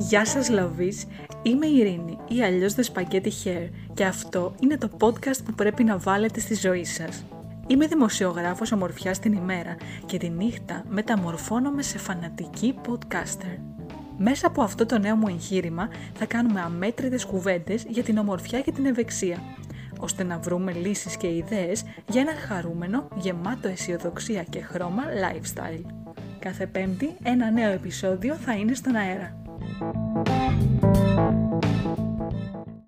Γεια σας Λαβής, είμαι η Ειρήνη ή αλλιώς The Spaghetti Hair και αυτό είναι το podcast που πρέπει να βάλετε στη ζωή σας. Είμαι δημοσιογράφος ομορφιάς την ημέρα και τη νύχτα μεταμορφώνομαι σε φανατική podcaster. Μέσα από αυτό το νέο μου εγχείρημα θα κάνουμε αμέτρητες κουβέντες για την ομορφιά και την ευεξία, ώστε να βρούμε λύσεις και ιδέες για ένα χαρούμενο, γεμάτο αισιοδοξία και χρώμα lifestyle. Κάθε πέμπτη ένα νέο επεισόδιο θα είναι στον αέρα. Música